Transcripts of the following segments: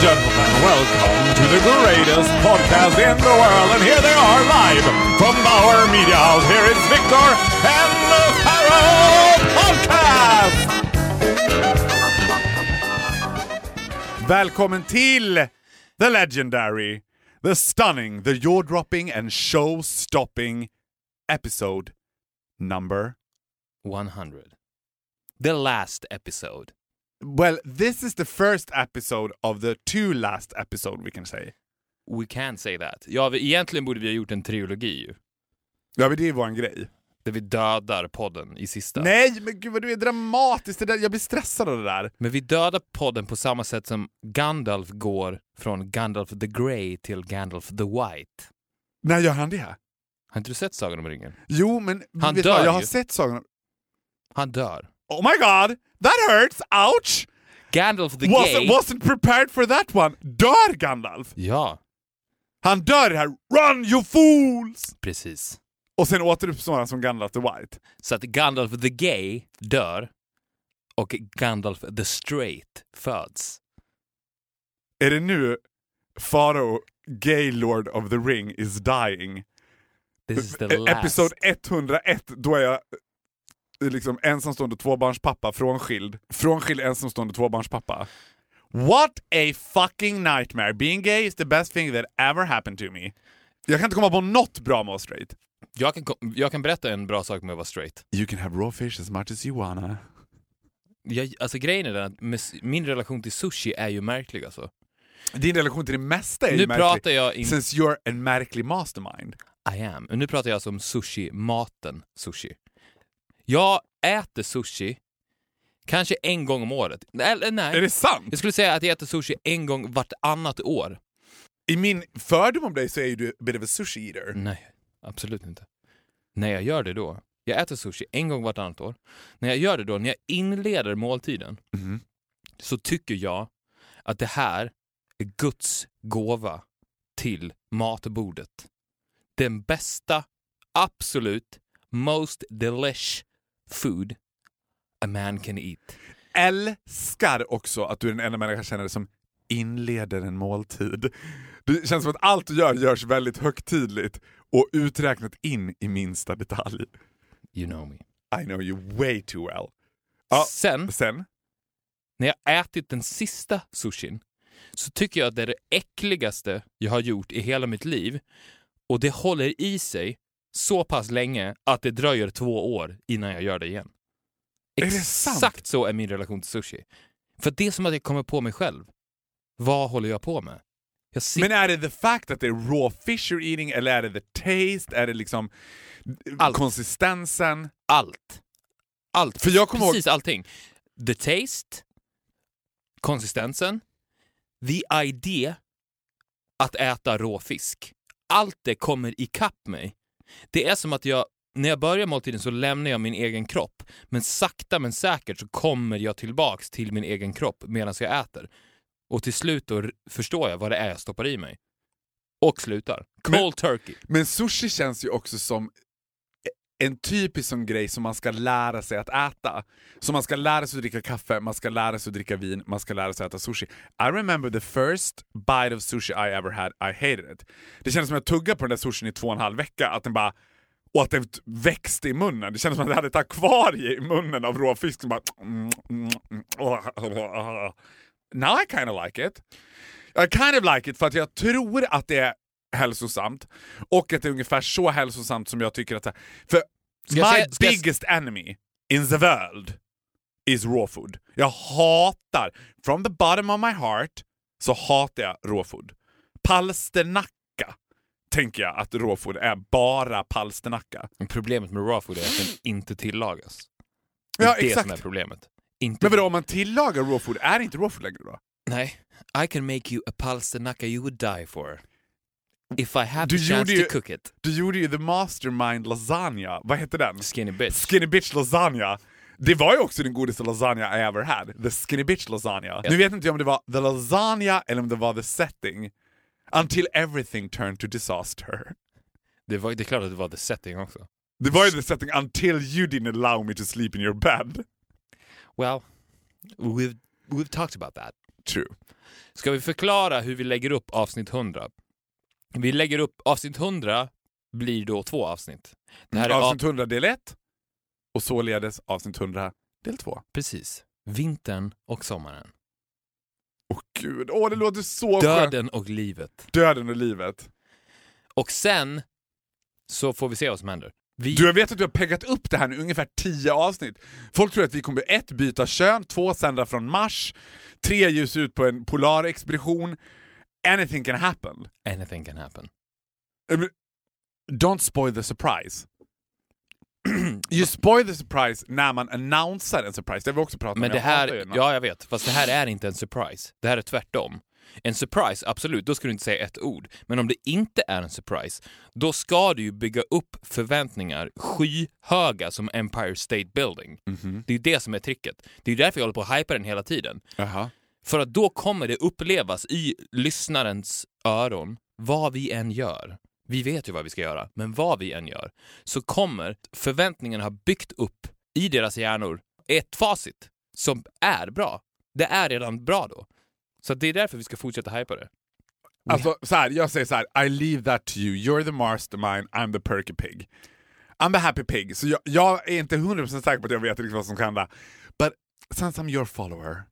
Gentlemen, welcome to the greatest podcast in the world. And here they are live from Bauer Media House. Here is Victor and the Pharaoh Podcast! Välkommen till the legendary, the stunning, the jaw-dropping and show-stopping episode number 100. The last episode. Well, this is the first episode of the two last episode we can say. We can say that. Ja, vi, egentligen borde vi ha gjort en trilogi ju. Ja, men det är vår grej. Där vi dödar podden i sista. Nej, men gud vad du är dramatisk. Det där, jag blir stressad av det där. Men vi dödar podden på samma sätt som Gandalf går från Gandalf the Grey till Gandalf the White. När gör han det? Har inte du sett Sagan om ringen? Jo, men Han dör vad? jag har ju. sett Sagan om... Han dör. Oh my god! That hurts! Ouch! Gandalf the Wasn't, Gay... wasn't prepared for that one. Dör Gandalf? Ja, Han dör här. Run you fools! precis. Och sen återuppstår han som Gandalf the White. Så att Gandalf the Gay dör och Gandalf the Straight föds. Är det nu Faro, Gaylord of the Ring is dying? This is the E- last. Episod 101, då är jag liksom ensamstående tvåbarnspappa, frånskild. Frånskild ensamstående tvåbarnspappa. What a fucking nightmare. Being gay is the best thing that ever happened to me. Jag kan inte komma på något bra med att vara straight. Jag kan, jag kan berätta en bra sak med att vara straight. You can have raw fish as much as you wanna. Jag, alltså grejen är den att min relation till sushi är ju märklig alltså. Din relation till det mesta är ju Nu märklig. pratar jag in, Since you're en märklig mastermind. I am. Och Nu pratar jag alltså om sushi, maten sushi. Jag äter sushi kanske en gång om året. Eller Är nej, det sant? jag skulle säga att jag äter sushi en gång vartannat år. I min fördom om dig så är du a bit of a sushi eater. Nej, absolut inte. När jag gör det då, jag äter sushi en gång vartannat år. När jag gör det då, när jag inleder måltiden, Mhm. så tycker jag att det här är Guds gåva till matbordet. Den bästa, absolut, most delish food a man can eat. älskar också att du är den enda människan jag känner som inleder en måltid. Det känns som att allt du gör görs väldigt högtidligt och uträknat in i minsta detalj. You know me. I know you way too well. Ja, Sen, sen? när jag ätit den sista sushin, så tycker jag att det är det äckligaste jag har gjort i hela mitt liv. Och det håller i sig så pass länge att det dröjer två år innan jag gör det igen. Exakt så är min relation till sushi. För det är som att jag kommer på mig själv. Vad håller jag på med? Jag sit- Men är det the fact att det är raw fish you're eating eller är det the taste? Är det liksom Allt. konsistensen? allt. Allt. För jag kommer ihåg- Precis allting. The taste, konsistensen, the idea att äta rå fisk. Allt det kommer ikapp mig. Det är som att jag, när jag börjar måltiden så lämnar jag min egen kropp, men sakta men säkert så kommer jag tillbaks till min egen kropp medan jag äter. Och till slut då förstår jag vad det är jag stoppar i mig. Och slutar. Cold Men- turkey. Men sushi känns ju också som en typisk sån grej som man ska lära sig att äta. Så man ska lära sig att dricka kaffe, man ska lära sig att dricka vin, man ska lära sig att äta sushi. I remember the first bite of sushi I ever had, I hated it. Det kändes som att jag tuggade på den där sushin i två och en halv vecka, att den bara och att det växte i munnen. Det kändes som att jag hade ett akvarie i munnen av råfisk bara... Now I kind of like it. I kind of like it för att jag tror att det är hälsosamt och att det är ungefär så hälsosamt som jag tycker att... det är. För my säga- biggest enemy in the world is raw food. Jag hatar, from the bottom of my heart, så hatar jag raw food. Palsternacka tänker jag att raw food är bara palsternacka. Men Problemet med raw food är att den inte tillagas. Det är Ja, det exakt. som är problemet. Inte Men vadå, om man tillagar raw food, är det inte raw food längre då? Nej. I can make you a palsternacka you would die for. If I have Du the chance gjorde to ju- cook it. Du gjorde ju The Mastermind Lasagna. Vad hette den? Skinny bitch. Skinny Bitch Lasagna. Det var ju också den godaste lasagna I ever had. The Skinny Bitch Lasagna. Nu vet inte jag om det var the lasagna eller om det var the setting. Until everything turned to disaster. Det, var, det är klart att det var the setting också. Det var ju the setting until you didn't allow me to sleep in your bed. Well, we've, we've talked about that. True. Ska vi förklara hur vi lägger upp avsnitt 100? Vi lägger upp avsnitt 100 blir då två avsnitt. Det här är avsnitt 100 del 1 och således avsnitt 100 del 2. Precis. Vintern och sommaren. Åh gud, åh det låter så. Döden och livet. Döden och livet. Och sen så får vi se vad som händer. Vi... Du, jag vet att du har peggat upp det här nu ungefär 10 avsnitt. Folk tror att vi kommer ett byta kön, två sända från Mars, tre ljus ut på en polarexpedition. Anything can happen. Anything can happen. Don't spoil the surprise. you spoil the surprise när man annonsar en surprise. Det har vi också pratat Men om. det här, ja jag vet, fast det här är inte en surprise. Det här är tvärtom. En surprise, absolut, då ska du inte säga ett ord. Men om det inte är en surprise, då ska du ju bygga upp förväntningar skyhöga som Empire State Building. Mhm. Det är ju det som är tricket. Det är därför jag håller på att hypa den hela tiden. Jaha. För att då kommer det upplevas i lyssnarens öron vad vi än gör. Vi vet ju vad vi ska göra, men vad vi än gör så kommer förväntningarna ha byggt upp i deras hjärnor ett facit som är bra. Det är redan bra då. Så det är därför vi ska fortsätta hypa det. Alltså så här, jag säger så här, I leave that to you. You're the mastermind, I'm the perky pig. I'm the happy pig. Så jag, jag är inte 100% säker på att jag vet liksom vad som kan hända. But since I'm your follower,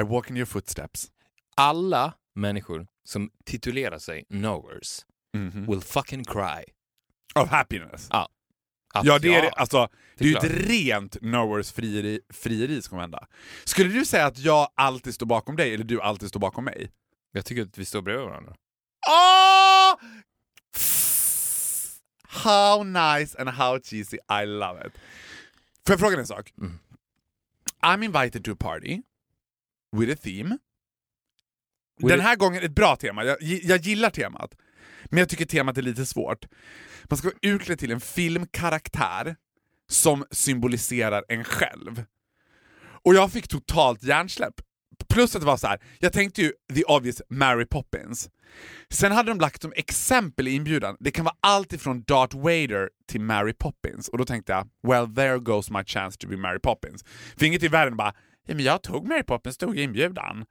i walk in your footsteps. Alla människor som titulerar sig knowers Mhm. will fucking cry. Of happiness. Ja. Ja, det är det. Alltså, det är ju ett rent knowers frieri, frieri som kommer hända. Skulle du säga att jag alltid står bakom dig eller du alltid står bakom mig? Jag tycker att vi står bredvid varandra. Oh! How nice and how cheesy, I love it. Får jag fråga en sak? Mm. I'm invited to a party with a theme. With Den här gången ett bra tema, jag, jag gillar temat. Men jag tycker temat är lite svårt. Man ska vara utklädd till en filmkaraktär som symboliserar en själv. Och jag fick totalt hjärnsläpp. Plus att det var så här. jag tänkte ju the obvious Mary Poppins. Sen hade de lagt som exempel i inbjudan, det kan vara allt ifrån Darth Vader till Mary Poppins. Och då tänkte jag, well there goes my chance to be Mary Poppins. För inget i världen bara, men jag tog Mary Poppins, i inbjudan.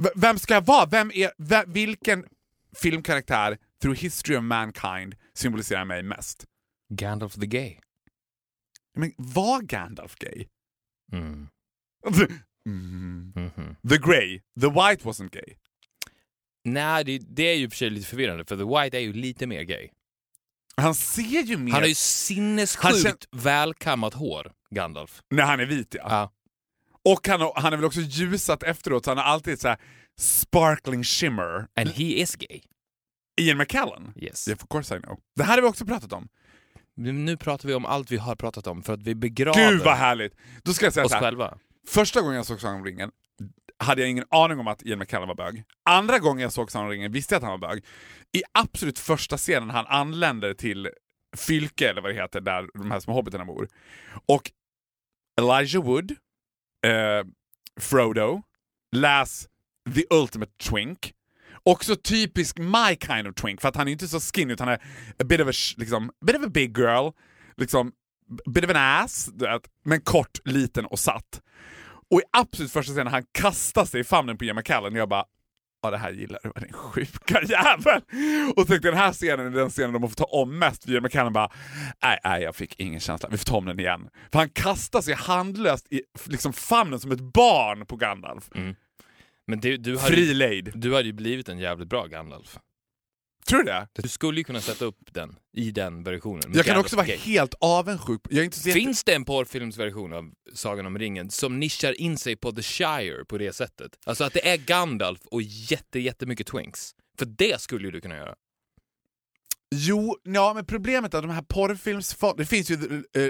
V- vem ska jag vara? Vem är, vilken filmkaraktär through history of mankind symboliserar mig mest? Gandalf the Gay. Men var Gandalf gay? Mm. Mm. Mhm. The Grey, the White wasn't gay. Nej, det, det är ju för sig lite förvirrande för The White är ju lite mer gay. Han ser ju mer... Han har ju sinnessjukt kän- välkammat hår, Gandalf. När han är vit ja. Ja. Och han, han är väl också ljusat efteråt så han har alltid så här sparkling shimmer. And he is gay. Ian McKellen? Yes. Yeah, of course I know. Det här har vi också pratat om. Nu pratar vi om allt vi har pratat om för att vi begraver Gud vad härligt! Då ska jag säga oss så här. själva. Första gången jag såg Sagan om ringen hade jag ingen aning om att Ian McKellen var bög. Andra gången jag såg Sagan om ringen visste jag att han var bög. I absolut första scenen han anländer till Fylke, eller vad det heter, där de här små hobbitarna bor. Och Elijah Wood, eh, Frodo, läs The Ultimate Twink. Också typisk my kind of twink, för att han är inte så skinny utan han är a bit of a, liksom, bit of a big girl, liksom, bit of an ass, men kort, liten och satt. Och i absolut första scenen han kastar sig i famnen på Ian McKellen och jag bara Ja det här gillar du, den sjuka jävel! Och tänkte den här scenen är den scenen de får ta om mest Ian McKellen bara Nej, nej jag fick ingen känsla, vi får ta om den igen. För han kastar sig handlöst i liksom famnen som ett barn på Gandalf. Men du, du, hade, du hade ju blivit en jävligt bra Gandalf. Tror du det? Du skulle ju kunna sätta upp den i den versionen. Jag kan också vara gay. helt avundsjuk. Jag är inte så jätte- Finns det en porrfilmsversion av Sagan om ringen som nischar in sig på The Shire på det sättet? Alltså att det är Gandalf och jätte, jättemycket twinks. För det skulle ju du kunna göra. Jo, ja men problemet är att de här porrfilms... Det finns ju eh,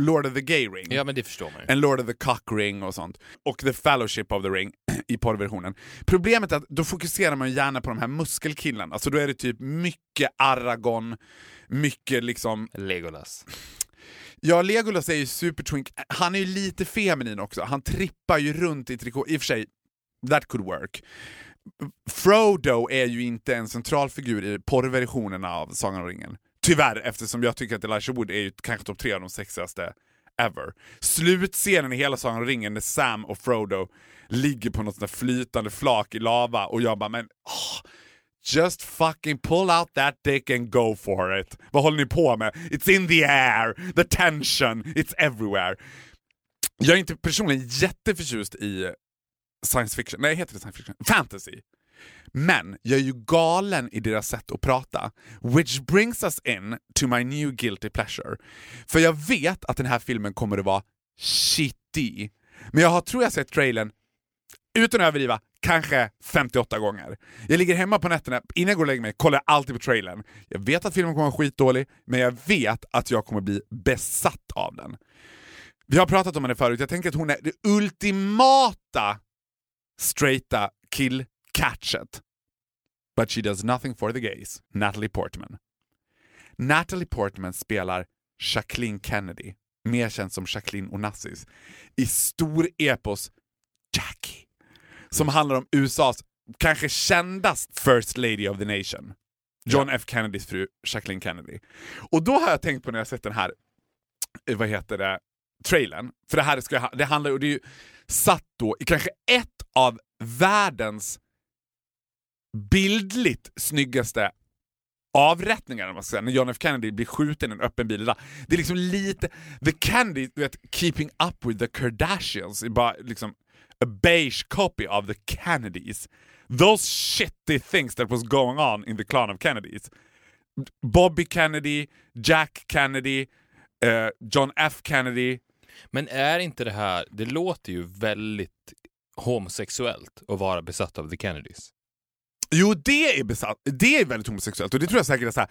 Lord of the Gay Ring. Ja, men det förstår man ju. En Lord of the Cock Ring och sånt. Och The Fellowship of the Ring. i porrversionen. Problemet är att då fokuserar man gärna på de här muskelkillarna, alltså då är det typ mycket Aragorn, mycket liksom... Legolas. Ja, Legolas är ju supertwink, han är ju lite feminin också, han trippar ju runt i trikå, i och för sig, that could work. Frodo är ju inte en central figur i porrversionerna av Sagan om ringen. Tyvärr, eftersom jag tycker att Elijah Wood är ju kanske topp tre av de sexigaste ever. Slutscenen i hela Sagan om ringen när Sam och Frodo ligger på något sånt där flytande flak i lava och jag bara men oh, Just fucking pull out that dick and go for it. Vad håller ni på med? It's in the air, the tension, it's everywhere. Jag är inte personligen jätteförtjust i science fiction, nej heter det science fiction? Fantasy. Men jag är ju galen i deras sätt att prata. Which brings us in to my new guilty pleasure. För jag vet att den här filmen kommer att vara shitty. Men jag har, tror jag sett trailern, utan att överdriva, kanske 58 gånger. Jag ligger hemma på nätterna, innan jag går och lägger mig, kollar jag alltid på trailern. Jag vet att filmen kommer att vara skitdålig, men jag vet att jag kommer bli besatt av den. Vi har pratat om henne förut, jag tänker att hon är det ultimata straighta kill kill-catchet. But she does nothing for the gays. Natalie Portman. Natalie Portman spelar Jacqueline Kennedy, mer känd som Jacqueline Onassis, i stor epos Jackie, som handlar om USAs kanske kändast First Lady of the Nation. John F Kennedys fru Jacqueline Kennedy. Och då har jag tänkt på när jag sett den här, eh, vad heter det, trailern. För det här ska, det handlar och det är ju satt då i kanske ett av världens bildligt snyggaste avrättningarna, man ska säga, när John F Kennedy blir skjuten i en öppen bil. Det är liksom lite, the Kennedy, du vet, keeping up with the Kardashians, är bara liksom a beige copy of the Kennedys. Those shitty things that was going on in the clan of Kennedys. Bobby Kennedy, Jack Kennedy, uh, John F Kennedy. Men är inte det här, det låter ju väldigt homosexuellt att vara besatt av the Kennedys. Jo, det är besatt. Det är väldigt homosexuellt och det tror jag säkert är såhär,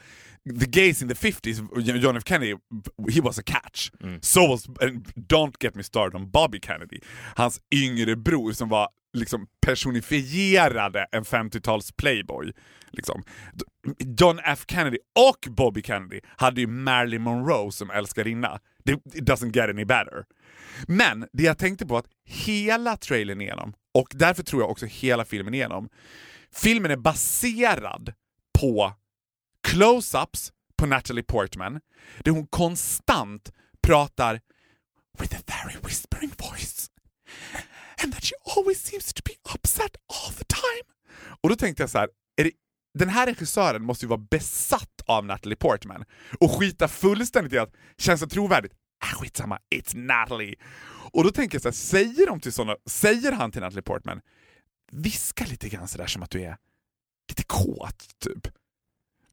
the gays in the 50s, John F Kennedy, he was a catch. So was, don't get me started on Bobby Kennedy. Hans yngre bror som var liksom personifierade en 50-tals playboy. Liksom. John F Kennedy och Bobby Kennedy hade ju Marilyn Monroe som älskarinna. It doesn't get any better. Men det jag tänkte på att hela trailern igenom, och därför tror jag också hela filmen igenom, filmen är baserad på close-ups på Natalie Portman, där hon konstant pratar with a very whispering voice. And that she always seems to be upset all the time. Och då tänkte jag så här, är det, den här regissören måste ju vara besatt av Natalie Portman och skita fullständigt i att känns det trovärdigt? Äh skitsamma, it's Natalie. Och då tänker jag så här, säger, de till såna, säger han till Natalie Portman, viska lite grann sådär som att du är lite kåt, typ.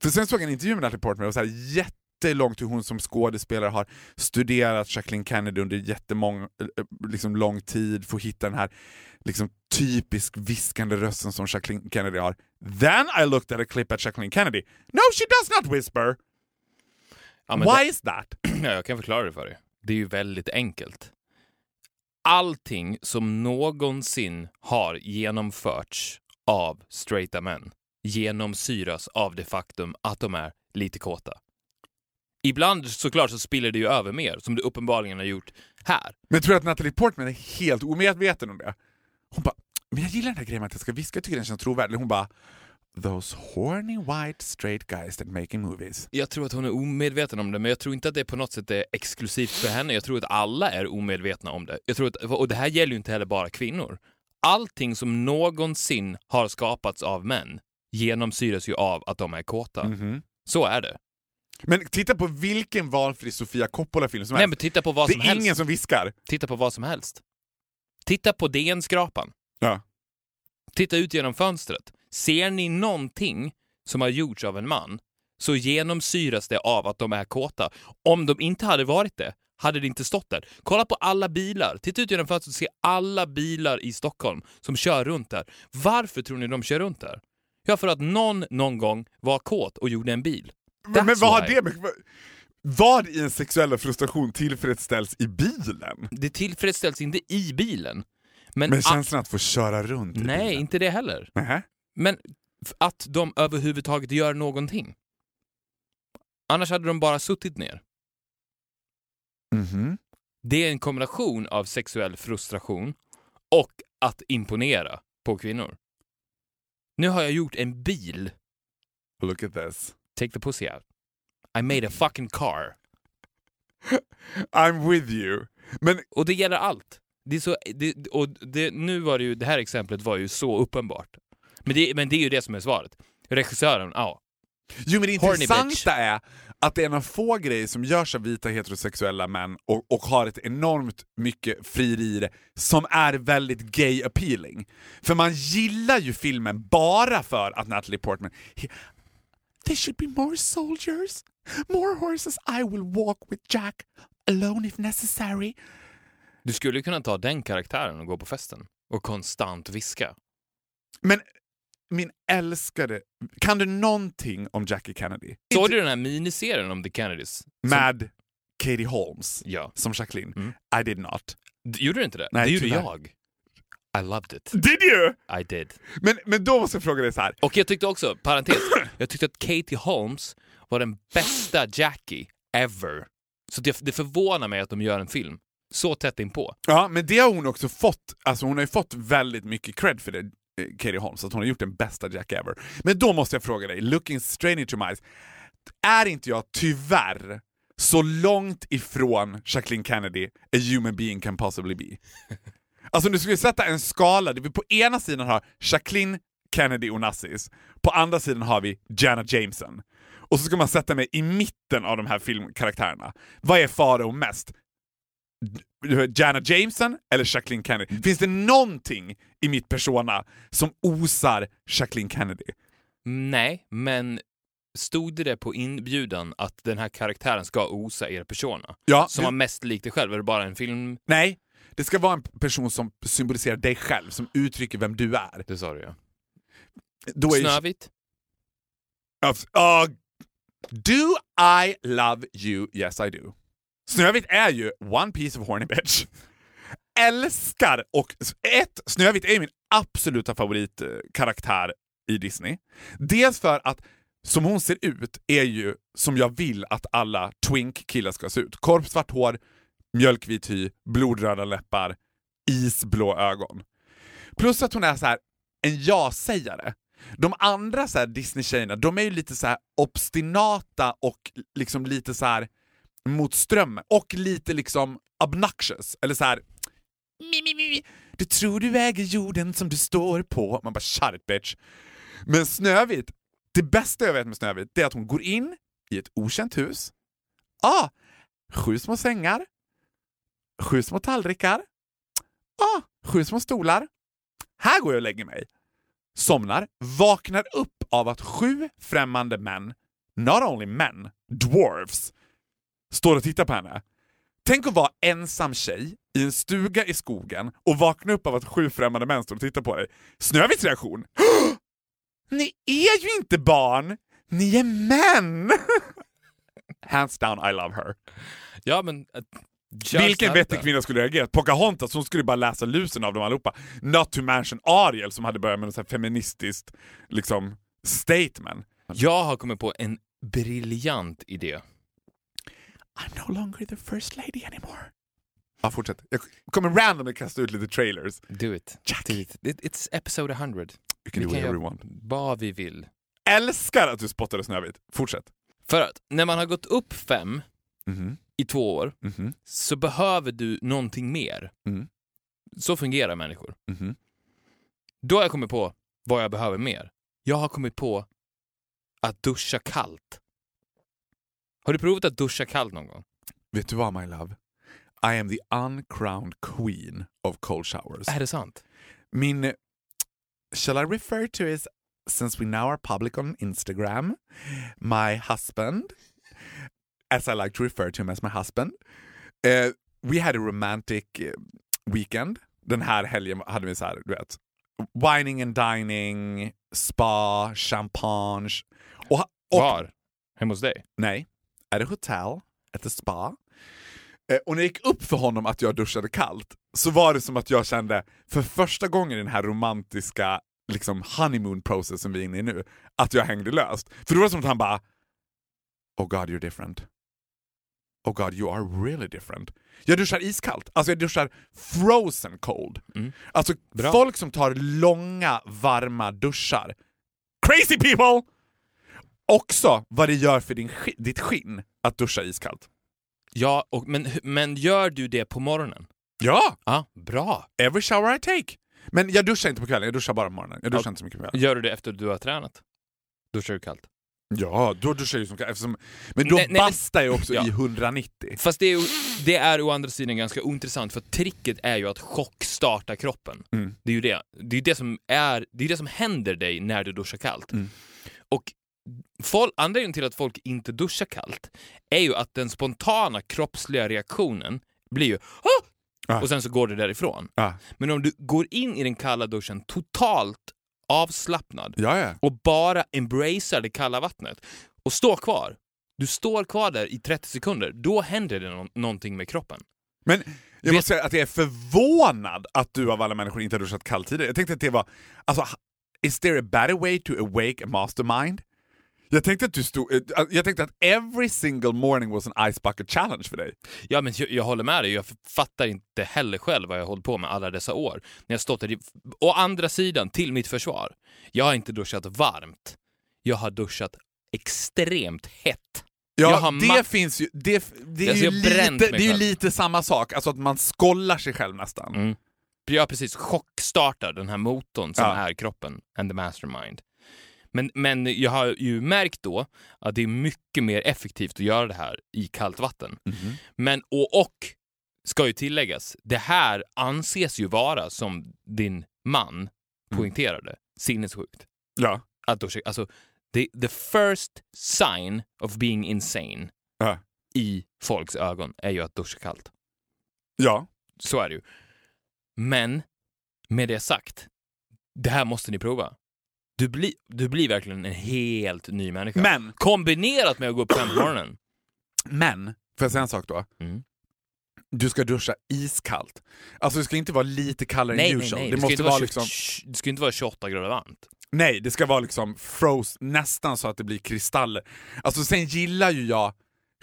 För sen såg jag en intervju med Natalie Portman och så här jättelångt hur hon som skådespelare har studerat Jacqueline Kennedy under jättemång, eh, liksom lång tid för att hitta den här liksom typisk viskande rösten som Jacqueline Kennedy har. Then I looked at a clip at Jacqueline Kennedy. No, she does not whisper! Ja, Why det- is that? Ja, jag kan förklara det för dig. Det är ju väldigt enkelt. Allting som någonsin har genomförts av straighta män genomsyras av det faktum att de är lite kåta. Ibland såklart så spiller det ju över mer, som det uppenbarligen har gjort här. Men jag tror att Natalie Portman är helt omedveten om det. Hon bara, men jag gillar den här grejen med att jag ska viska, jag tycker den känns trovärdig. Hon bara, those horny white straight guys that making movies. Jag tror att hon är omedveten om det, men jag tror inte att det på något sätt är exklusivt för henne. Jag tror att alla är omedvetna om det. Jag tror att, och det här gäller ju inte heller bara kvinnor. Allting som någonsin har skapats av män genomsyras ju av att de är kåta. Mhm. Så är det. Men titta på vilken valfri Sofia Coppola-film som Nej, helst. men titta på vad det som är helst. ingen som viskar. Titta på vad som helst. Titta på DN-skrapan. Ja. Titta ut genom fönstret. Ser ni någonting som har gjorts av en man så genomsyras det av att de är kåta. Om de inte hade varit det hade det inte stått där. Kolla på alla bilar. Titta ut genom fönstret och se alla bilar i Stockholm som kör runt där. Varför tror ni de kör runt där? Ja, för att någon någon gång var kåt och gjorde en bil. Men, men That's vad har det med... Vad i en sexuella frustration tillfredsställs i bilen? Det tillfredsställs inte i bilen. Men, Men att, känslan att få köra runt i Nej, bilen. inte det heller. Nähä. Men att de överhuvudtaget gör någonting. Annars hade de bara suttit ner. Mhm. Det är en kombination av sexuell frustration och att imponera på kvinnor. Nu har jag gjort en bil. Look at this. Take the pussy out. I made a fucking car. I'm with you. Men Och det gäller allt. Det är så, det, och det, nu var det ju, det här exemplet var ju så uppenbart. Men det, men det är ju det som är svaret. Regissören, ja. Jo men det Horny intressanta bitch. är att det är en av få grejer som görs av vita heterosexuella män och, och har ett enormt mycket frieri i det som är väldigt gay appealing. För man gillar ju filmen bara för att Natalie Portman he, There should be more soldiers, more horses I will walk with Jack alone if necessary. Du skulle kunna ta den karaktären och gå på festen och konstant viska. Men min älskade, kan du någonting om Jackie Kennedy? Såg du den här miniserien om The Kennedys? Som- Med Katie Holmes Ja. som Jacqueline? Mm. I did not. Gjorde du inte det? Nej, det gjorde tyvärr. jag. I loved it. Did you? I did. Men, men då måste jag fråga dig så här. Och jag tyckte också, parentes, jag tyckte att Katie Holmes var den bästa Jackie ever. Så det, det förvånar mig att de gör en film så tätt inpå. Ja, men det har hon också fått. Alltså hon har ju fått väldigt mycket cred för det, Katie Holmes, att hon har gjort den bästa Jack ever. Men då måste jag fråga dig, looking straight into my eyes, är inte jag tyvärr så långt ifrån Jacqueline Kennedy a human being can possibly be? Alltså om du skulle sätta en skala där vi på ena sidan har Jacqueline Kennedy Onassis, på andra sidan har vi Janet Jameson. Och så ska man sätta mig i mitten av de här filmkaraktärerna. Vad är Farao mest? Janet Jameson eller Jacqueline Kennedy? Finns det någonting i mitt persona som osar Jacqueline Kennedy? Nej, men stod det på inbjudan att den här karaktären ska osa er persona? Ja, Som var mest lik dig själv? Är det bara en film? Nej, det ska vara en person som symboliserar dig själv, som uttrycker vem du är. Det sa du ja. Då är Snövit? Uh, do I love you? Yes I do. Snövit är ju one piece of horny bitch. Älskar och... Ett, Snövit är ju min absoluta favoritkaraktär i Disney. Dels för att som hon ser ut är ju som jag vill att alla twink-killar ska se ut. Korpsvart hår, mjölkvit hy, blodröda läppar, isblå ögon. Plus att hon är så här en ja-sägare. De andra så här Disney-tjejerna, de är ju lite så här obstinata och liksom lite så här mot strömmen. Och lite liksom obnoxious. Eller så här... Mi, mi, mi. Du tror du äger jorden som du står på. Man bara shut it bitch. Men Snövit, det bästa jag vet med Snövit, det är att hon går in i ett okänt hus. Ah, sju små sängar. Sju små tallrikar. Ah, sju små stolar. Här går jag och lägger mig somnar, vaknar upp av att sju främmande män, not only men, dwarfs, står och tittar på henne. Tänk att vara ensam tjej i en stuga i skogen och vakna upp av att sju främmande män står och tittar på dig. Snövits reaktion? Ni är ju inte barn! Ni är män! Hands down, I love her. Ja, men... kör Vilken vettig kvinna skulle reagera? Pocahontas, hon skulle bara läsa lusen av dem allihopa. Not to mention Ariel som hade börjat med något feministiskt liksom, statement. Jag har kommit på en briljant idé. I'm no longer the first lady anymore. Ja, fortsätt. Jag kommer randomly kasta ut lite trailers. Do it. Jackie. Do it. It- It's episode 100. You can Vi do you want. vad vi vill. Älskar att du spottade Snövit. Fortsätt. För att när man har gått upp fem Mhm, i två år mhm, så behöver du någonting mer. Mm. Så fungerar människor. mhm. Då har jag kommit på vad jag behöver mer. Jag har kommit på att duscha kallt. Har du provat att duscha kallt någon gång? Vet du vad my love? I am the uncrowned queen of cold showers. Är det sant? Min... Shall I refer to as, since we now are public on Instagram, my husband, as I like to refer to him as my husband. Uh, we had a romantic eh, weekend. Den här helgen hade vi så här, du vet, wining and dining, spa, champagne. Och, och, Var? Hemma hos dig? Nej, at a hotel, at the spa. Eh, och när det gick upp för honom att jag duschade kallt så var det som att jag kände för första gången i den här romantiska liksom honeymoon process som vi är inne i nu, att jag hängde löst. För då var det som att han bara Oh God you're different. Oh God you are really different. Jag duschar iskallt, alltså jag duschar frozen cold. Mm. Alltså Bra. folk som tar långa varma duschar. Crazy people! Också vad det gör för din, ditt skinn att duscha iskallt. Ja, och, men, men gör du det på morgonen? Ja! Ja, bra. Every shower I take. Men jag duschar inte på kvällen, jag duschar bara på morgonen. Jag duschar Ja. inte så mycket på kvällen. Gör du det efter du har tränat? Duschar du kallt? Ja, då duschar jag ju som eftersom, Men då Nej, nej, bastar jag också Ja. i 190. Fast det är, det är å andra sidan ganska ointressant för tricket är ju att chockstarta kroppen. Mm. Det är ju det. Det är det som, är, det är det som händer dig när du duschar kallt. Mm. Och folk, anledningen till att folk inte duschar kallt är ju att den spontana kroppsliga reaktionen blir ju "Ah!" Och sen så går det därifrån. Ja. Men om du går in i den kalla duschen totalt avslappnad Ja, ja. och bara embracear det kalla vattnet och står kvar. Du står kvar där i 30 sekunder, då händer det nå- någonting med kroppen. Men jag Vet- måste säga att jag är förvånad att du av alla människor inte har duschat kallt tidigare. Jag tänkte att det var... Alltså, is there a better way to awake a mastermind? Jag tänkte att du stod... eh, Jag tänkte att every single morning was an ice bucket challenge för dig. Ja, men jag, jag håller med dig, jag fattar inte heller själv vad jag hållit på med alla dessa år. När jag stått där. Å andra sidan, till mitt försvar, jag har inte duschat varmt. Jag har duschat extremt hett. Ja, det finns ju... Det, det är Alltså, ju lite, det är ju lite samma sak, alltså att man skollar sig själv nästan. Mm. Jag precis chockstartar den här motorn som Ja. är kroppen and the mastermind. Men, men jag har ju märkt då att det är mycket mer effektivt att göra det här i kallt vatten. Mhm. Men och, och ska ju tilläggas, det här anses ju vara som din man poängterade, sinnessjukt. Ja. Att då, alltså, the, the first sign of being insane Ja. i folks ögon är ju att duscha kallt. ja. Så är det ju. Men med det sagt, det här måste ni prova. Du, blir du blir verkligen en helt ny människa. Men, Kombinerat med att gå upp fem på morgonen. men, får jag säga en sak då? Mm. Du ska duscha iskallt. Alltså det ska inte vara lite kallare Nej, än nej, usual. nej. Det, ska måste inte vara liksom... 20 det ska inte vara 28 grader varmt. Nej, det ska vara liksom froze, nästan så att det blir kristaller. Alltså sen gillar ju jag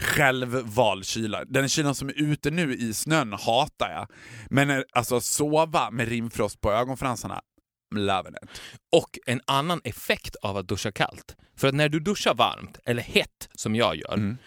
självvald kyla. Den kylan som är ute nu i snön hatar jag. Men eh, alltså sova med rimfrost på ögonfransarna, loving it. Och en annan effekt av att duscha kallt. För att när du duschar varmt, eller hett som jag gör, Mm.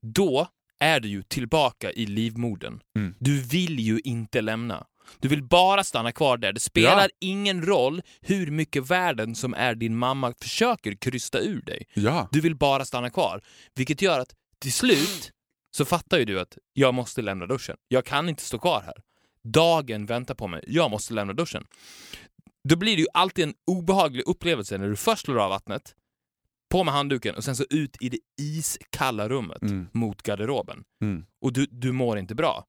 då är du ju tillbaka i livmodern. Mm. Du vill ju inte lämna. Du vill bara stanna kvar där. Det spelar Ja. ingen roll hur mycket världen som är din mamma försöker krysta ur dig. Ja. Du vill bara stanna kvar. Vilket gör att till slut så fattar ju du att jag måste lämna duschen. Jag kan inte stå kvar här. Dagen väntar på mig. Jag måste lämna duschen. Då blir det ju alltid en obehaglig upplevelse när du först slår av vattnet, på med handduken och sen så ut i det iskalla rummet Mm. mot garderoben. Mm. Och du, du mår inte bra.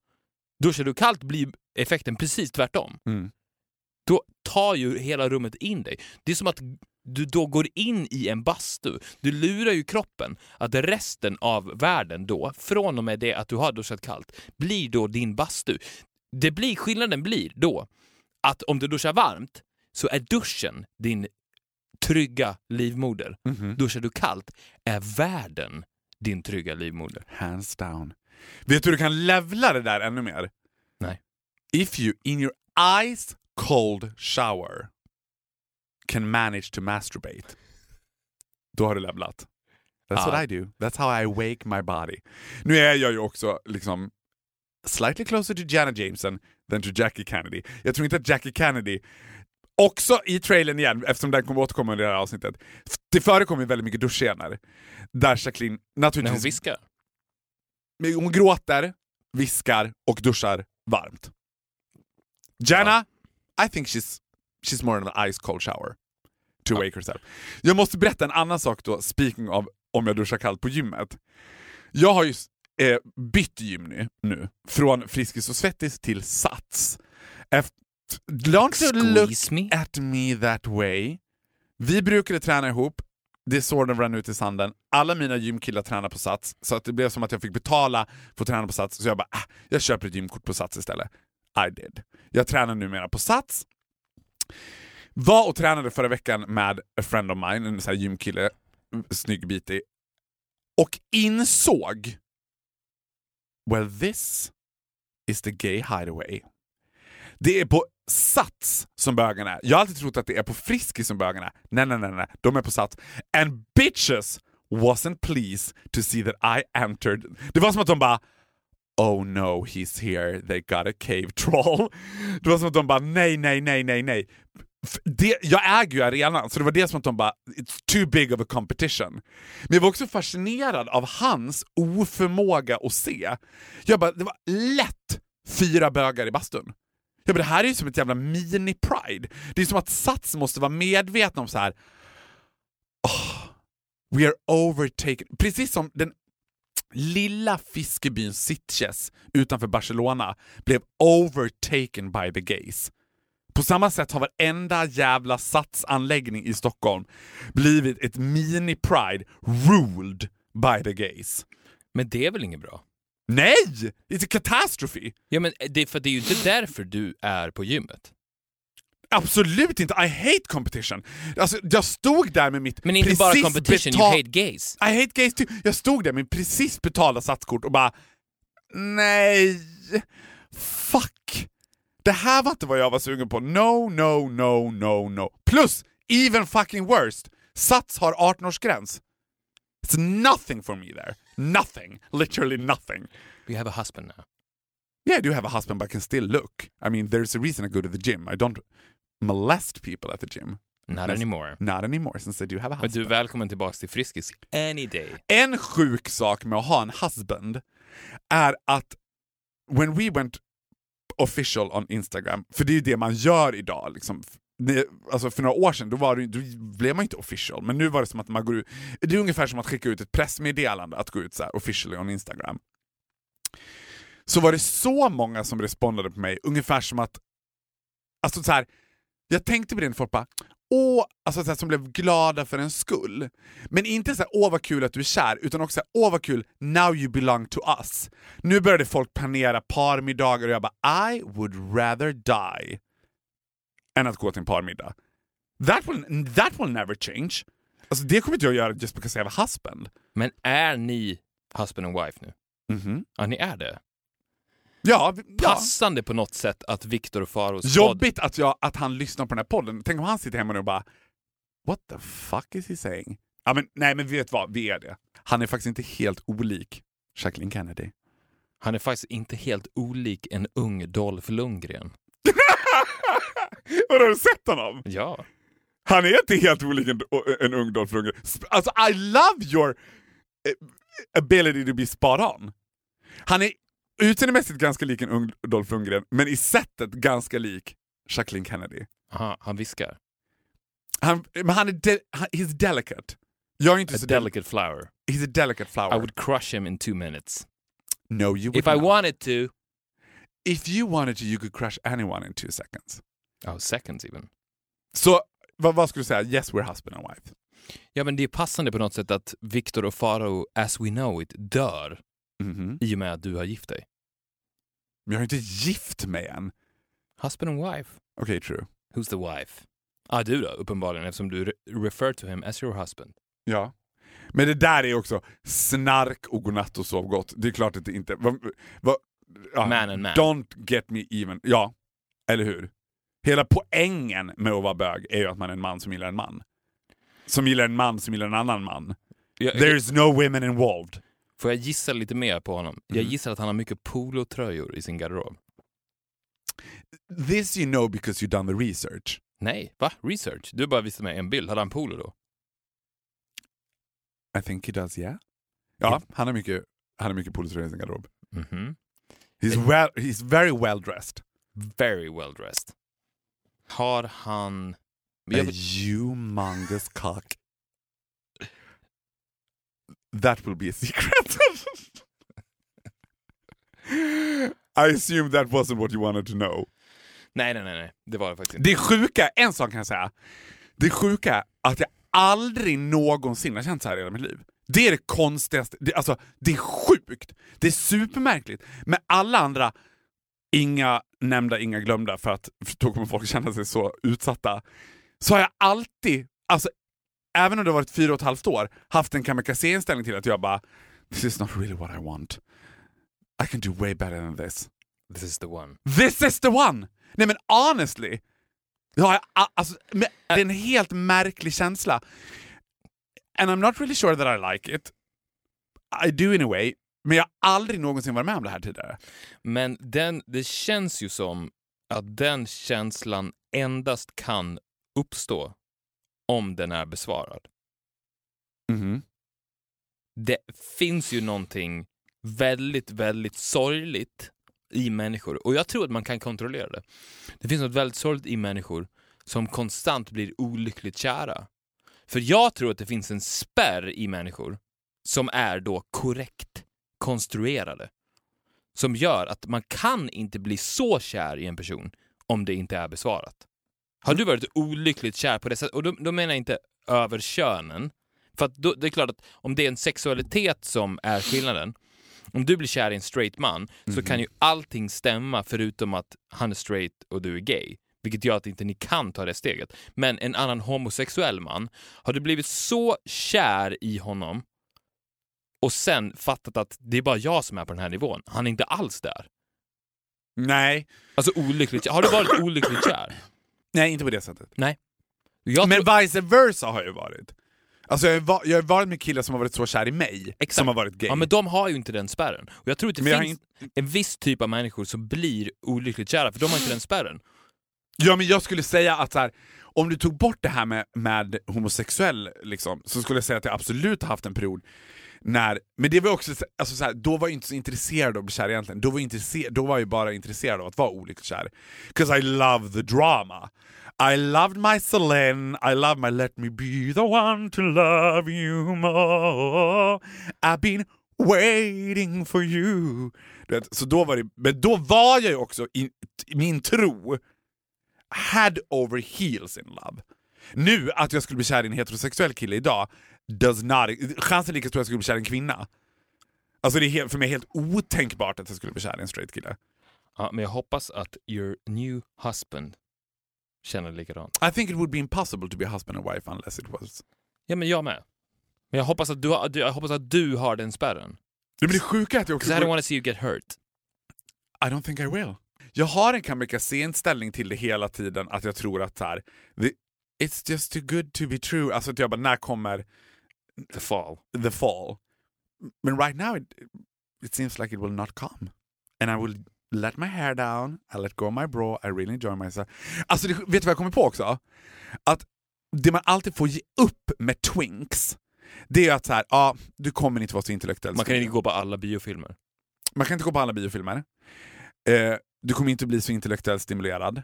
Duschar du kallt blir effekten precis tvärtom. Mm. Då tar ju hela rummet in dig. Det är som att du då går in i en bastu. Du lurar ju kroppen att resten av världen då, från och med det att du har duschat kallt, blir då din bastu. Det blir, skillnaden blir då att om du duschar varmt så är duschen din trygga livmoder. Mhm. Duschar du kallt är världen din trygga livmoder. Hands down. Vet du hur du kan levla det där ännu mer? Nej. If you in your ice cold shower can manage to masturbate, då har du levlat. That's Ja. what I do. That's how I wake my body. Nu är jag ju också liksom slightly closer to Janet Jameson than to Jackie Kennedy. Jag tror inte att Jackie Kennedy Också i trailern igen, eftersom den kommer återkomma under det här avsnittet. Det förekommer ju väldigt mycket duschscener. Där Jacqueline När naturligtvis hon viskar. hon gråter, viskar och duschar varmt. Jana, I think she's, she's more in an ice cold shower to Ja. wake herself. Jag måste berätta en annan sak då, speaking of om jag duschar kallt på gymmet. Jag har ju eh, bytt gym nu, nu, från Friskis och Svettis till Sats. Efter, don't you look Squeeze me. at me that way. Vi brukade träna ihop det är så den rann ut i sanden. Alla mina gymkillar tränar på Sats, så att det blev som att jag fick betala för att träna på Sats. Så jag bara, ah, jag köper ett gymkort på Sats istället. I did. Jag tränar numera på Sats. Var och tränade förra veckan med a friend of mine, en sån här gymkille, snygg bitig. Och insåg, well this is the gay hideaway. Det är på Sats som bögarna är. Jag har alltid trott att det är på Friskis som bögarna är. Nej, nej, nej, nej. De är på Sats. And bitches wasn't pleased to see that I entered. Det var som att de bara Oh no, he's here, they got a cave troll. Det var som att de bara nej, nej, nej, nej, nej. Det, jag äger ju arenan, så det var det som att de bara “It's too big of a competition”. Men jag var också fascinerad av hans oförmåga att se. Jag bara, det var lätt fyra bögar i bastun. Ja, men det här är ju som ett jävla mini-pride. Det är som att Sats måste vara medvetna om så här. "Oh, we are overtaken. Precis som den lilla fiskebyn Sitges utanför Barcelona blev overtaken by the gays. På samma sätt har varenda jävla satsanläggning i Stockholm blivit ett mini-pride ruled by the gays. Men det är väl inget bra? Nej! It's a catastrophe! Ja, men det, är för det är ju inte därför du är på gymmet. Absolut inte! I hate competition! Alltså, jag stod där med mitt Men inte precis bara competition, you hate gays. I hate gays too. Jag stod där med precis betalda satskort och bara nej, fuck. Det här var inte vad jag var sugen på. No, no, no, no, no. Plus, even fucking worst, Sats har 18-årsgräns. It's nothing for me there. Nothing. Literally nothing. We have a husband now. Yeah, I do have a husband but I can still look. I mean, there's a reason I go to the gym. I don't molest people at the gym. Not Men- anymore. Not anymore since I do have a Men du husband. är välkommen tillbaka till Friskis any day. En sjuk sak med att ha en husband är att when we went official on Instagram, för det är ju det man gör idag. Liksom. Det, alltså för några år sedan då, var det, då blev man inte official, men nu var det som att man går ut... Det är ungefär som att skicka ut ett pressmeddelande, att gå ut så här officially on Instagram. Så var det så många som respondade på mig, ungefär som att... Alltså så här, jag tänkte på det när folk bara Åh, alltså så här, som blev glada för en skull. Men inte så här, åh vad kul att du är kär, utan också så här, åh vad kul, now you belong to us. Nu började folk planera parmiddagar och jag bara I would rather die än att gå till en parmiddag. That will, that will never change. Alltså det kommer inte jag göra just because I have a husband. Men är ni husband and wife nu? Mhm. Ja, ni är det. Ja, ja. Passande på något sätt att Viktor och Faros. Jobbigt att, jag, att han lyssnar på den här podden. Tänk om han sitter hemma nu och bara What the fuck is he saying? Ja, men, nej men vet vad, vi är det. Han är faktiskt inte helt olik Jacqueline Kennedy. Han är faktiskt inte helt olik en ung Dolph Lundgren. Har du sett honom? Ja. Han är inte helt olik en, en ung Dolph Lundgren. Alltså I love your eh, ability to be spot on. Han är utseendemässigt ganska lik en ung Dolph Lundgren, men i sättet ganska lik Jacqueline Kennedy. Aha, han viskar. Han, men han är de, han, he's delicate. Jag är inte A så delicate. delicate flower. He's a delicate flower. I would crush him in two minutes. no, you would If I not. wanted to... If you wanted to, you could crush anyone in two seconds. Oh, seconds even. Så vad, vad skulle du säga? Yes, we're husband and wife. Ja, men det är passande på något sätt att Viktor och Faro, as we know it, dör Mhm. i och med att du har gift dig. Men jag har inte gift mig än. Husband and wife. Okej, true. Who's the wife? Ah, du då, uppenbarligen, eftersom du re- refer to him as your husband. Ja. Men det där är också snark och godnatt och sov gott. Det är klart att det inte... Va, va, ja. Man and man. Don't get me even. Ja, eller hur? Hela poängen med att vara bög är ju att man är en man som gillar en man. Som gillar en man som gillar en annan man. Jag, There's no women involved. Får jag gissa lite mer på honom? Jag Mm. gissar att han har mycket polotröjor i sin garderob. This you know because you've done the research. Nej, va? Research? Du bara visade mig en bild. Hade han polo då? I think he does, yeah. Ja, han har mycket, han har mycket polotröjor i sin garderob. Mhm. He's, well, he's very well dressed. Very well dressed. Har han... A humongous cock. That will be a secret. I assume that wasn't what you wanted to know. nej, nej, nej, nej. Det var det faktiskt inte. Det sjuka, en sak kan jag säga. Det sjuka är att jag aldrig någonsin har känt så här i hela mitt liv. Det är det konstigaste, det, alltså det är sjukt, det är supermärkligt. Men alla andra, inga nämnda, inga glömda, för att för då kommer folk känna sig så utsatta. Så har jag alltid, alltså även om det har varit fyra och ett halvt år, haft en kamikaze-inställning till att jag bara This is not really what I want. I can do way better than this. This is the one. This is the one! Nej men honestly, det, har jag, a- alltså, det är en helt märklig känsla. And I'm not really sure that I like it. I do in a way, men jag har aldrig någonsin varit med om det här tidigare. Men den, det känns ju som att den känslan endast kan uppstå om den är besvarad. Mhm. Det finns ju någonting väldigt, väldigt sorgligt i människor och jag tror att man kan kontrollera det. Det finns något väldigt sorgligt i människor som konstant blir olyckligt kära. För jag tror att det finns en spärr i människor som är då korrekt konstruerade. Som gör att man kan inte bli så kär i en person om det inte är besvarat. Har du varit olyckligt kär på det sättet? Och då, då menar jag inte över könen. För då, det är klart att om det är en sexualitet som är skillnaden, om du blir kär i en straight man så kan ju allting stämma förutom att han är straight och du är gay. Vilket gör att inte ni kan ta det steget. Men en annan homosexuell man, har du blivit så kär i honom och sen fattat att det är bara jag som är på den här nivån. Han är inte alls där. Nej, Alltså olyckligt. Har du varit olyckligt kär? nej inte på det sättet. Nej. Jag Men tror, vice versa har jag ju varit. Alltså jag har, jag har varit med killar som har varit så kär i mig, Exakt. som har varit gay. ja, men de har ju inte den spärren. Och jag tror att det Men finns en viss typ av människor som blir olyckligt kära, för de har inte den spärren. Ja men jag skulle säga att så här, om du tog bort det här med, med homosexuell, liksom, så skulle jag säga att jag absolut har haft en period när, men det var också, alltså så här, då var jag inte så intresserad av att bli kär egentligen, då var, jag då var jag bara intresserad av att vara olyckligt kär. 'Cause I love the drama. I loved my Celine, I love my let me be the one to love you more. I've been waiting for you. Vet, så då var det, men då var jag ju också, i, i min tro, head over heels in love. Nu, att jag skulle bli kär i en heterosexuell kille idag, does not... Chansen är lika stor att jag skulle bli kär i en kvinna. Alltså det är helt, för mig helt otänkbart att jag skulle bli kär i en straight kille. Ja, men jag hoppas att your new husband känner likadant. I think it would be impossible to be a husband and wife unless it was... Ja, men jag med. Men jag hoppas att du har, jag hoppas att du har den spärren. Det blir sjuka att jag också... I don't want to see you get hurt. I don't think I will. Jag har en kamikaze-inställning till det hela tiden, att jag tror att så här, the, it's just too good to be true. Alltså att jag bara, när kommer The fall. the fall? Men right now it, it seems like it will not come. And I will let my hair down, I let go of my bra, I really enjoy myself. Alltså det, vet du vad jag kommer på också? Att det man alltid får ge upp med twinks, det är att så här, ja, du kommer inte vara så intellektuell. Man kan inte gå på alla biofilmer. Man kan inte gå på alla biofilmer. Eh, du kommer inte bli så intellektuellt stimulerad.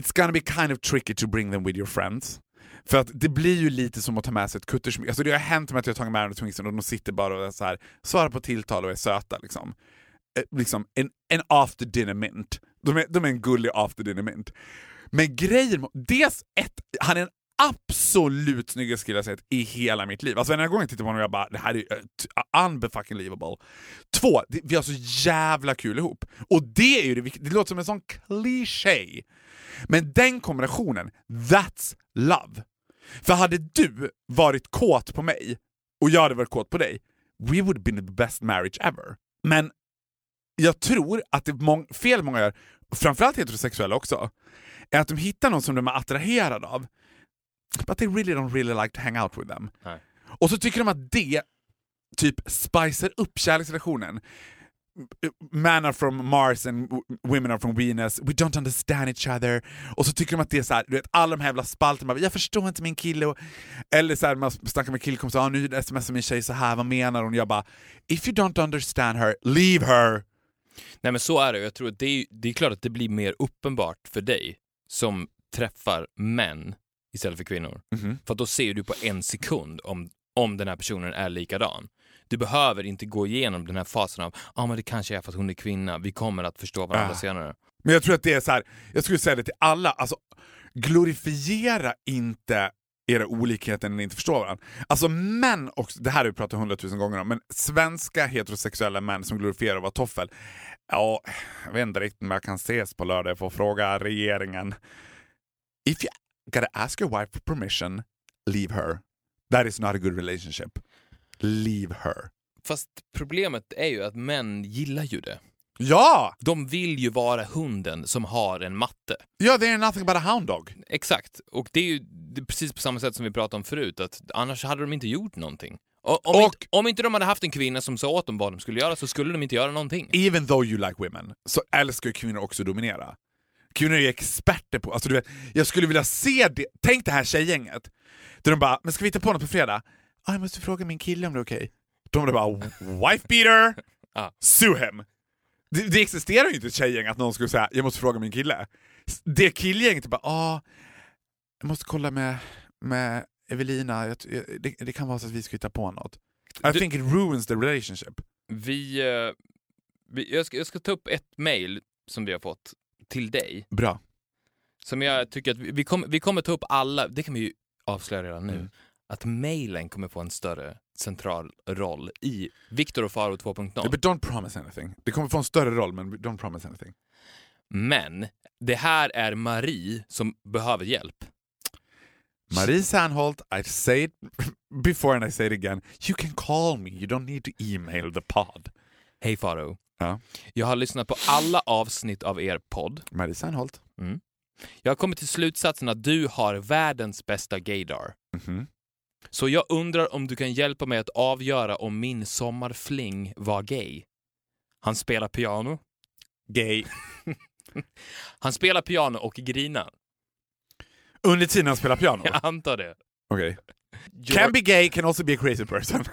It's gonna be kind of tricky to bring them with your friends. För att det blir ju lite som att ta med sig ett kuttersmycke. Alltså det har hänt med att jag har tagit med mig Twinksen och de sitter bara och är så här, svarar på tilltal och är söta. Liksom. Eh, liksom en, en after dinner mint. De är, de är en gullig after dinner mint. Men grejen dels ett, han är en absolut snyggaste kille jag sett i hela mitt liv. Alltså varje gång jag tittar på honom jag bara, det här är uh, unbefucking livable. Två, det, vi har så jävla kul ihop. Och det är ju det det låter som en sån kliché. Men den kombinationen, that's love. För hade du varit kåt på mig och jag hade varit kåt på dig, we would been the best marriage ever. Men jag tror att det mång, fel många gör, framförallt heterosexuella också, är att de hittar någon som de är attraherade av, but they really don't really like to hang out with them. Nej. Och så tycker de att det typ spicer upp kärleksrelationen. Men are from Mars and women are from Venus, we don't understand each other. Och så tycker de att det är så här, du vet, alla de här jävla spalterna, jag förstår inte min kille. Och, eller så här, man snackar med killkompisar, ah, nu smsar min tjej så här, vad menar hon? Jag bara, if you don't understand her, leave her! Nej men så är det. Jag tror att det är, det är klart att det blir mer uppenbart för dig som träffar män istället för kvinnor. Mhm. För då ser du på en sekund om, om den här personen är likadan. Du behöver inte gå igenom den här fasen av ah, men det kanske är för att hon är kvinna, vi kommer att förstå varandra Ah. senare. Men jag tror att det är så här, jag skulle säga det till alla, alltså glorifiera inte era olikheter när ni inte förstår varandra. Alltså män, och det här har vi pratat hundratusen gånger om, men svenska heterosexuella män som glorifierar att vara toffel. Ja, jag vet inte riktigt om jag kan ses på lördag, jag får fråga regeringen. If you gotta ask your wife for permission, leave her. That is not a good relationship. Leave her. Fast problemet är ju att män gillar ju det. Ja! De vill ju vara hunden som har en matte. Ja, they are nothing but a hound dog. Exakt. Och det är ju det är precis på samma sätt som vi pratade om förut, att annars hade de inte gjort någonting. Och, om, Och- inte, om inte de hade haft en kvinna som sa åt dem vad de skulle göra så skulle de inte göra någonting. Even though you like women, så älskar kvinnor också att dominera. Kvinnor är experter på... Alltså du vet, jag skulle vilja se det. Tänk det här tjejgänget. Där de bara, men ska vi hitta på något på fredag? Ah, jag måste fråga min kille om det är okej. De är bara, wife beater, sue him. Det, det existerar ju inte ett tjejgäng att någon skulle säga, jag måste fråga min kille. Det killgänget är bara, ah, jag måste kolla med, med Evelina, jag, jag, det, det kan vara så att vi ska hitta på något. I Du- think it ruins the relationship. Vi, eh, vi, jag, ska, jag ska ta upp ett mail som vi har fått till dig. Bra. Som jag tycker att vi, vi, kommer, vi kommer ta upp alla, det kan vi ju avslöja redan nu, Mm. att mailen kommer få en större central roll i Viktor och Faro 2.0. Yeah, but don't promise anything. Det kommer få en större roll, men don't promise anything. Men det här är Marie som behöver hjälp. Marie Sandholt, I say it before and I say it again. You can call me, you don't need to email the pod. Hej Faro. Ja. Jag har lyssnat på alla avsnitt av er podd. Marie Sandholt. Jag har kommit till slutsatsen att du har världens bästa gaydar. Mhm. Så jag undrar om du kan hjälpa mig att avgöra om min sommarfling var gay. Han spelar piano. Gay. Han spelar piano och grinar. Under tiden han spelar piano? Jag antar det. Okej. George- Can be gay, can also be a crazy person.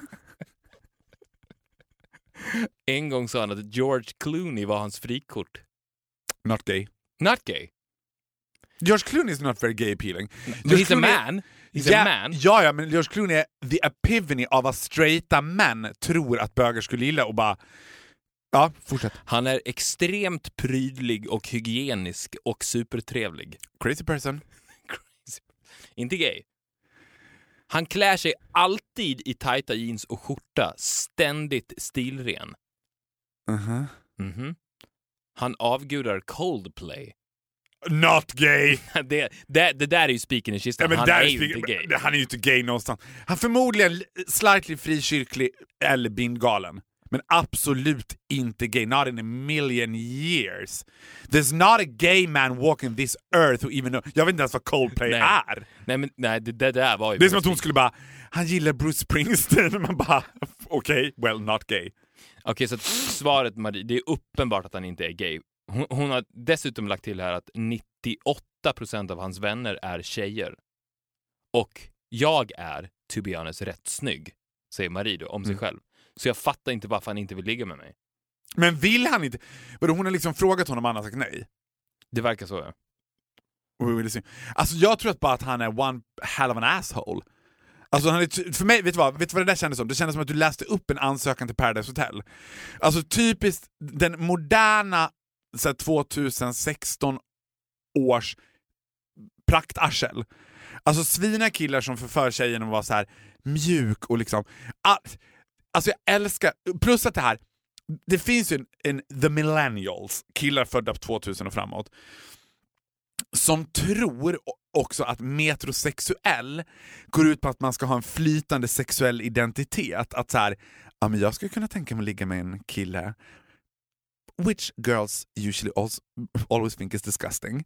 En gång sa han att George Clooney var hans frikort. not gay. Not gay. George Clooney is not very gay appealing. But he's a man. He's ja, a man. Ja, ja, men George Clooney är the epivany av vad straighta män tror att bögar skulle gilla och bara... Ja, fortsätt. Han är extremt prydlig och hygienisk och supertrevlig. Crazy person. Inte gay. Han klär sig alltid i tajta jeans och skjorta, ständigt stilren. Uh-huh. Mhm. Han avgudar Coldplay. Not gay! Det, det, det där är ju spiken i kistan. Ja, men han är ju inte gay. Han är ju inte gay någonstans. Han är förmodligen slightly frikyrklig eller bindgalen. Men absolut inte gay. Not in a million years. There's not a gay man walking this earth who even know... Jag vet inte ens vad Coldplay Nej. är. Nej, men nej, det, det där var ju... Det är som att hon skulle bara, han gillar Bruce Springsteen. Man bara, okej, well not gay. Okej, så att svaret Marie, det är uppenbart att han inte är gay. Hon, hon har dessutom lagt till här att 98% av hans vänner är tjejer. Och jag är, to be honest, rätt snygg, säger Marie då, om sig Mm. själv. Så jag fattar inte varför han inte vill ligga med mig. Men vill han inte? Vadå, hon har liksom frågat honom och han har sagt nej. Det verkar så, ja. Alltså jag tror att bara att han är one hell of an asshole. Alltså han är för mig, vet du, vad, vet du vad det där kändes som? Det kändes som att du läste upp en ansökan till Paradise Hotel. Alltså typiskt den moderna så här, 2016 års praktarsel. Alltså svina killar som förför tjejen och var så här mjuk och liksom... Ah, alltså jag älskar... Plus att det här, det finns ju en, en the millennials, killar födda på 2000 och framåt, som tror också att metrosexuell går ut på att man ska ha en flytande sexuell identitet. Att så här, ja men jag skulle kunna tänka mig att ligga med en kille. Which girls usually also, always think is disgusting.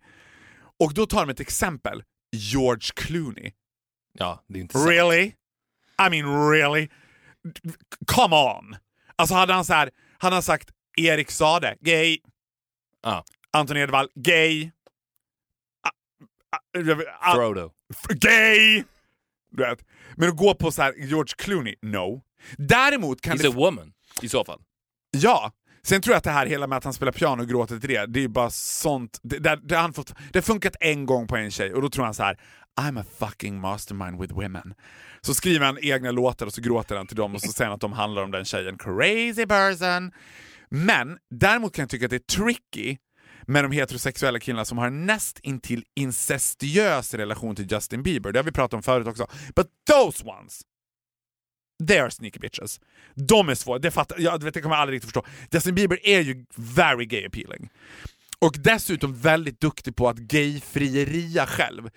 Och då tar de ett exempel. George Clooney. Ja, det är inte sant. Really? I mean really? Come on! Alltså hade han så här, hade han sagt Erik Sade, gay. Ja. Anton Edwall, gay. Ah, ah, ah, Frodo. gay! Du vet. Men att gå på så här George Clooney, no. Däremot kan He's det... a woman, i så fall. Ja! Sen tror jag att det här hela med att han spelar piano och gråter till det, det är bara sånt... Det, det, det, har han fått, det har funkat en gång på en tjej och då tror han så här: I'm a fucking mastermind with women. Så skriver han egna låtar och så gråter han till dem och så säger han att de handlar om den tjejen. Crazy person! Men däremot kan jag tycka att det är tricky med de heterosexuella killarna som har en näst intill incestuös relation till Justin Bieber. Det har vi pratat om förut också. But those ones, they are sneaky bitches. De är svåra, det, fattar, jag, det kommer jag aldrig riktigt förstå. Justin Bieber är ju very gay appealing. Och dessutom väldigt duktig på att gayfrieria själv.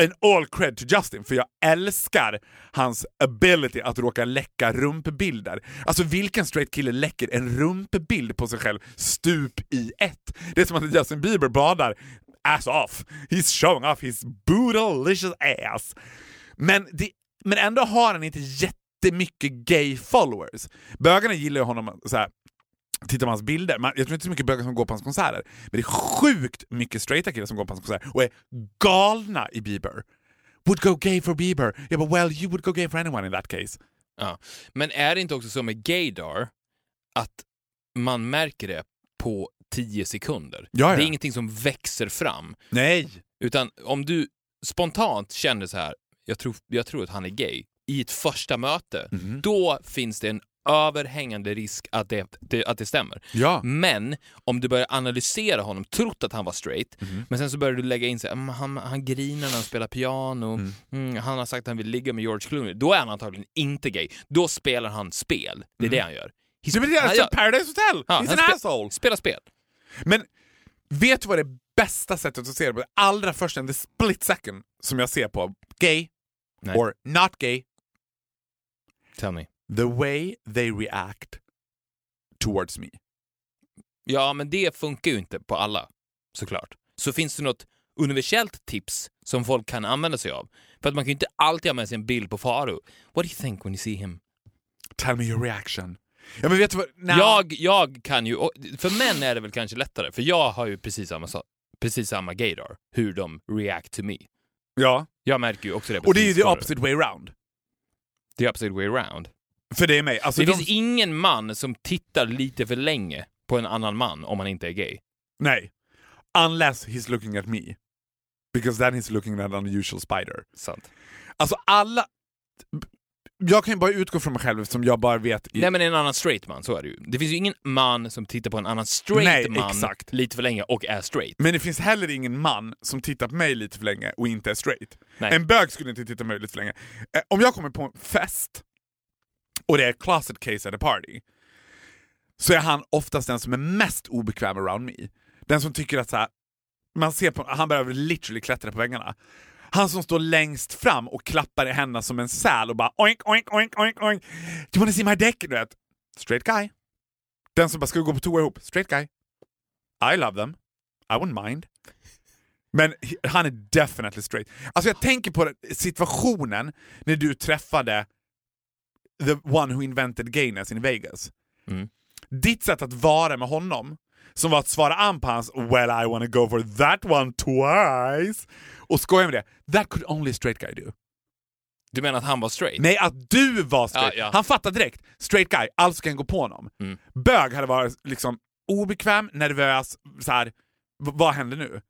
En all cred to Justin, för jag älskar hans ability att råka läcka rumpbilder. Alltså vilken straight kille läcker en rumpbild på sig själv stup i ett? Det är som att Justin Bieber badar ass off. He's showing off his boodalicious ass. Men, det, men ändå har han inte jättemycket gay followers. Bögarna gillar ju honom så här, Tittar man hans bilder, man, jag tror inte så mycket bögar som går på hans konserter, men det är sjukt mycket straighta killar som går på hans konserter och är galna i Bieber. Would go gay for Bieber. Yeah but well you would go gay for anyone in that case. Ja. Men är det inte också så med gaydar att man märker det på 10 sekunder? Ja, ja. Det är ingenting som växer fram. Nej! Utan om du spontant känner så här, jag tror, jag tror att han är gay, i ett första möte, Mhm. då finns det en överhängande risk att det, att det stämmer. Ja. Men om du börjar analysera honom, trott att han var straight, Mhm. men sen så börjar du lägga in här, "Mm, han, han grinar när han spelar piano, Mm. mm, han har sagt att han vill ligga med George Clooney, då är han antagligen inte gay. Då spelar han spel. Det är det han gör. He's- Det han alltså Paradise Hotel! Ja, He's an spe- asshole! Spela spel. Men vet du vad det bästa sättet att se det på? Det allra första, the split second, som jag ser på gay Nej. or not gay, Tell me. The way they react towards me. Ja, men det funkar ju inte på alla, såklart. Så finns det något universellt tips som folk kan använda sig av? För att man kan ju inte alltid ha med sig en bild på Faro. What do you think when you see him? Tell me your reaction. Ja men vet du vad? Now, Jag, jag kan ju, för män är det väl kanske lättare, för jag har ju precis samma, precis samma gaydar, hur de react to me. Ja, Jag märker ju också det och det är ju the opposite way around. The opposite way around. För det är mig. Alltså det de, finns ingen man som tittar lite för länge på en annan man om han inte är gay. Nej. Unless he's looking at me. Because then he's looking at an unusual spider. Sant. Alltså alla... Jag kan ju bara utgå från mig själv eftersom jag bara vet... I, Nej men en annan straight man, så är det ju. Det finns ju ingen man som tittar på en annan straight Nej, man exakt. lite för länge och är straight. Men det finns heller ingen man som tittar på mig lite för länge och inte är straight. Nej. En bög skulle inte titta på mig lite för länge. Eh, om jag kommer på en fest och det är closet case at a party så är han oftast den som är mest obekväm around me. Den som tycker att så här, man ser på, han behöver literally klättra på väggarna. Han som står längst fram och klappar i händerna som en säl och bara oink, oink, oink, oink, oink. Do you wanna see my dick? Du vet. Straight guy. Den som bara, ska vi gå på toa ihop? Straight guy. I love them. I wouldn't mind. Men han är definitely straight. Alltså jag tänker på situationen när du träffade the one who invented gayness in Vegas. Mm. Ditt sätt att vara med honom, som var att svara an på hans “Well I wanna go for that one twice” och skoja med det. That could only a straight guy do. Du menar att han var straight? Nej, att du var straight. Ja, ja. Han fattade direkt. Straight guy, alltså kan gå på honom. Mm. Bög hade varit liksom obekväm, nervös, så här. vad händer nu?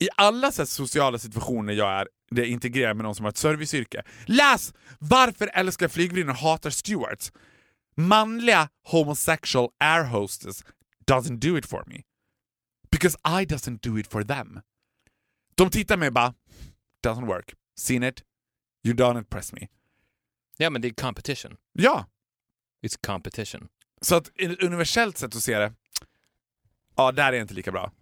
I alla så sociala situationer jag är det integrerar med någon som har ett serviceyrke. Läs Varför älskar flygvärdinnor hatar stewards? Manliga homosexual air hostess doesn't do it for me. Because I doesn't do it for them. De tittar mig bara, doesn't work. Seen it, you don't impress me. Ja, men det är competition. Ja, It's competition. så att universellt sätt att se det, ja, där är inte lika bra.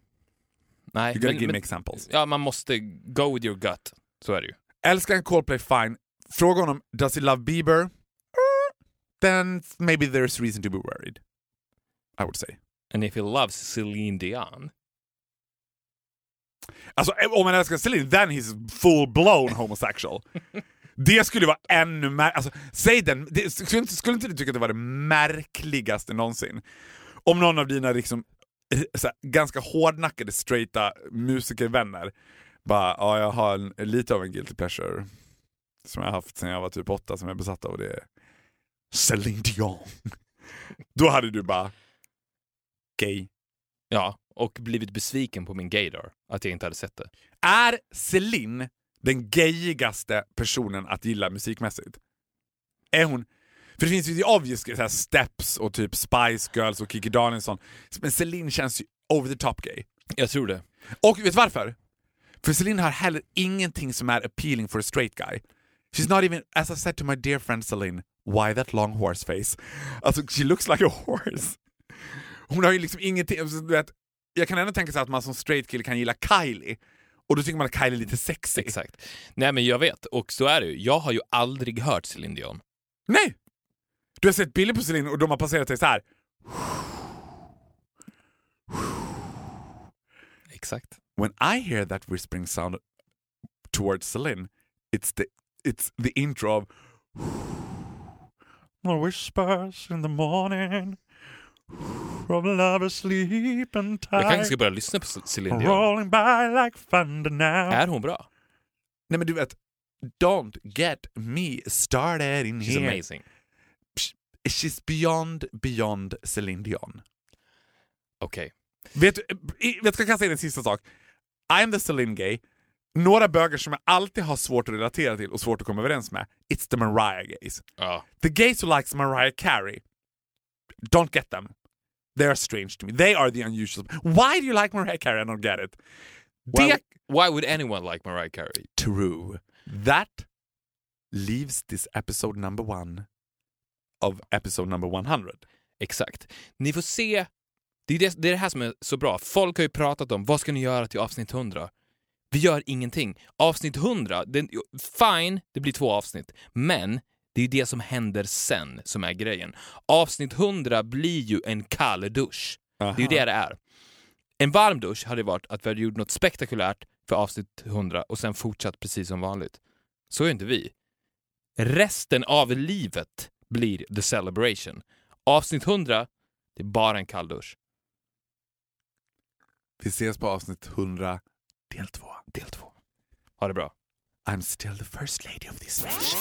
Nej, You gotta men, give me examples. ja, man måste go with your gut. Så är det ju. Älskar en Coldplay, fine. Fråga honom, does he love Bieber? Eh, Then maybe there's reason to be worried. I would say. And if he loves Celine Dion. Alltså eh, om man älskar Celine, then he's full-blown homosexual. det skulle vara ännu mer... Alltså, säg den, det, skulle, inte, skulle inte du tycka att det var det märkligaste någonsin? Om någon av dina liksom, här, ganska hårdnackade straighta musikervänner bara, ja jag har en, lite av en guilty pleasure som jag har haft sedan jag var typ åtta som jag är besatt av och det är Celine Dion. Då hade du bara, gay. Ja, och blivit besviken på min gaydar. Att jag inte hade sett det. Är Celine den gayigaste personen att gilla musikmässigt? Är hon... För det finns ju obvious så här, Steps och typ Spice Girls och Kikki Danielsson. Men Celine känns ju over the top gay. Jag tror det. Och vet du varför? För Celine har heller ingenting som är appealing for a straight guy. She's not even, as I said to my dear friend Celine, why that long horse face? Alltså, she looks like a horse. Hon har ju liksom ingenting, alltså, du vet, jag kan ändå tänka sig att man som straight kille kan gilla Kylie, och då tycker man att Kylie är lite sexy. Exakt. Nej men jag vet, och så är det ju. Jag har ju aldrig hört Céline Dion. Nej! Du har sett bilder på Celine och de har passerat dig så här. Exakt. When I hear that whispering sound towards Celine, it's the, it's the intro of The whispers in the morning From lovers sleep and Jag kanske ska börja lyssna på Céline Dion. Rolling by like thunder now Är hon bra? Nej men du vet, don't get me started in She's here. amazing. She's beyond, beyond Celine Dion. Okej. Vet du, i- vet du, jag kan säga en sista sak. I'm the Celine gay. Några bögar som jag alltid har svårt att relatera till och svårt att komma överens med, it's the Mariah gays. Ja. The gays who likes Mariah Carey, don't get them. They are strange to me. They are the unusual. Why do you like Mariah Carey? I don't get it. Why, Det why would anyone like Mariah Carey? true. That leaves this episode number one of episode number 100. Exakt. Ni får se. Det är det, det är det här som är så bra. Folk har ju pratat om vad ska ni göra till avsnitt 100? Vi gör ingenting. Avsnitt 100, den, fine, det blir två avsnitt. Men det är det som händer sen som är grejen. Avsnitt 100 blir ju en kall dusch. Det är ju det det är. En varm dusch hade varit att vi hade gjort något spektakulärt för avsnitt 100 och sen fortsatt precis som vanligt. Så är inte vi. Resten av livet blir the celebration. Avsnitt 100, det är bara en kall dusch. Vi ses på avsnitt 100, del 2. Del 2. Ha det bra. I'm still the first lady of this nation.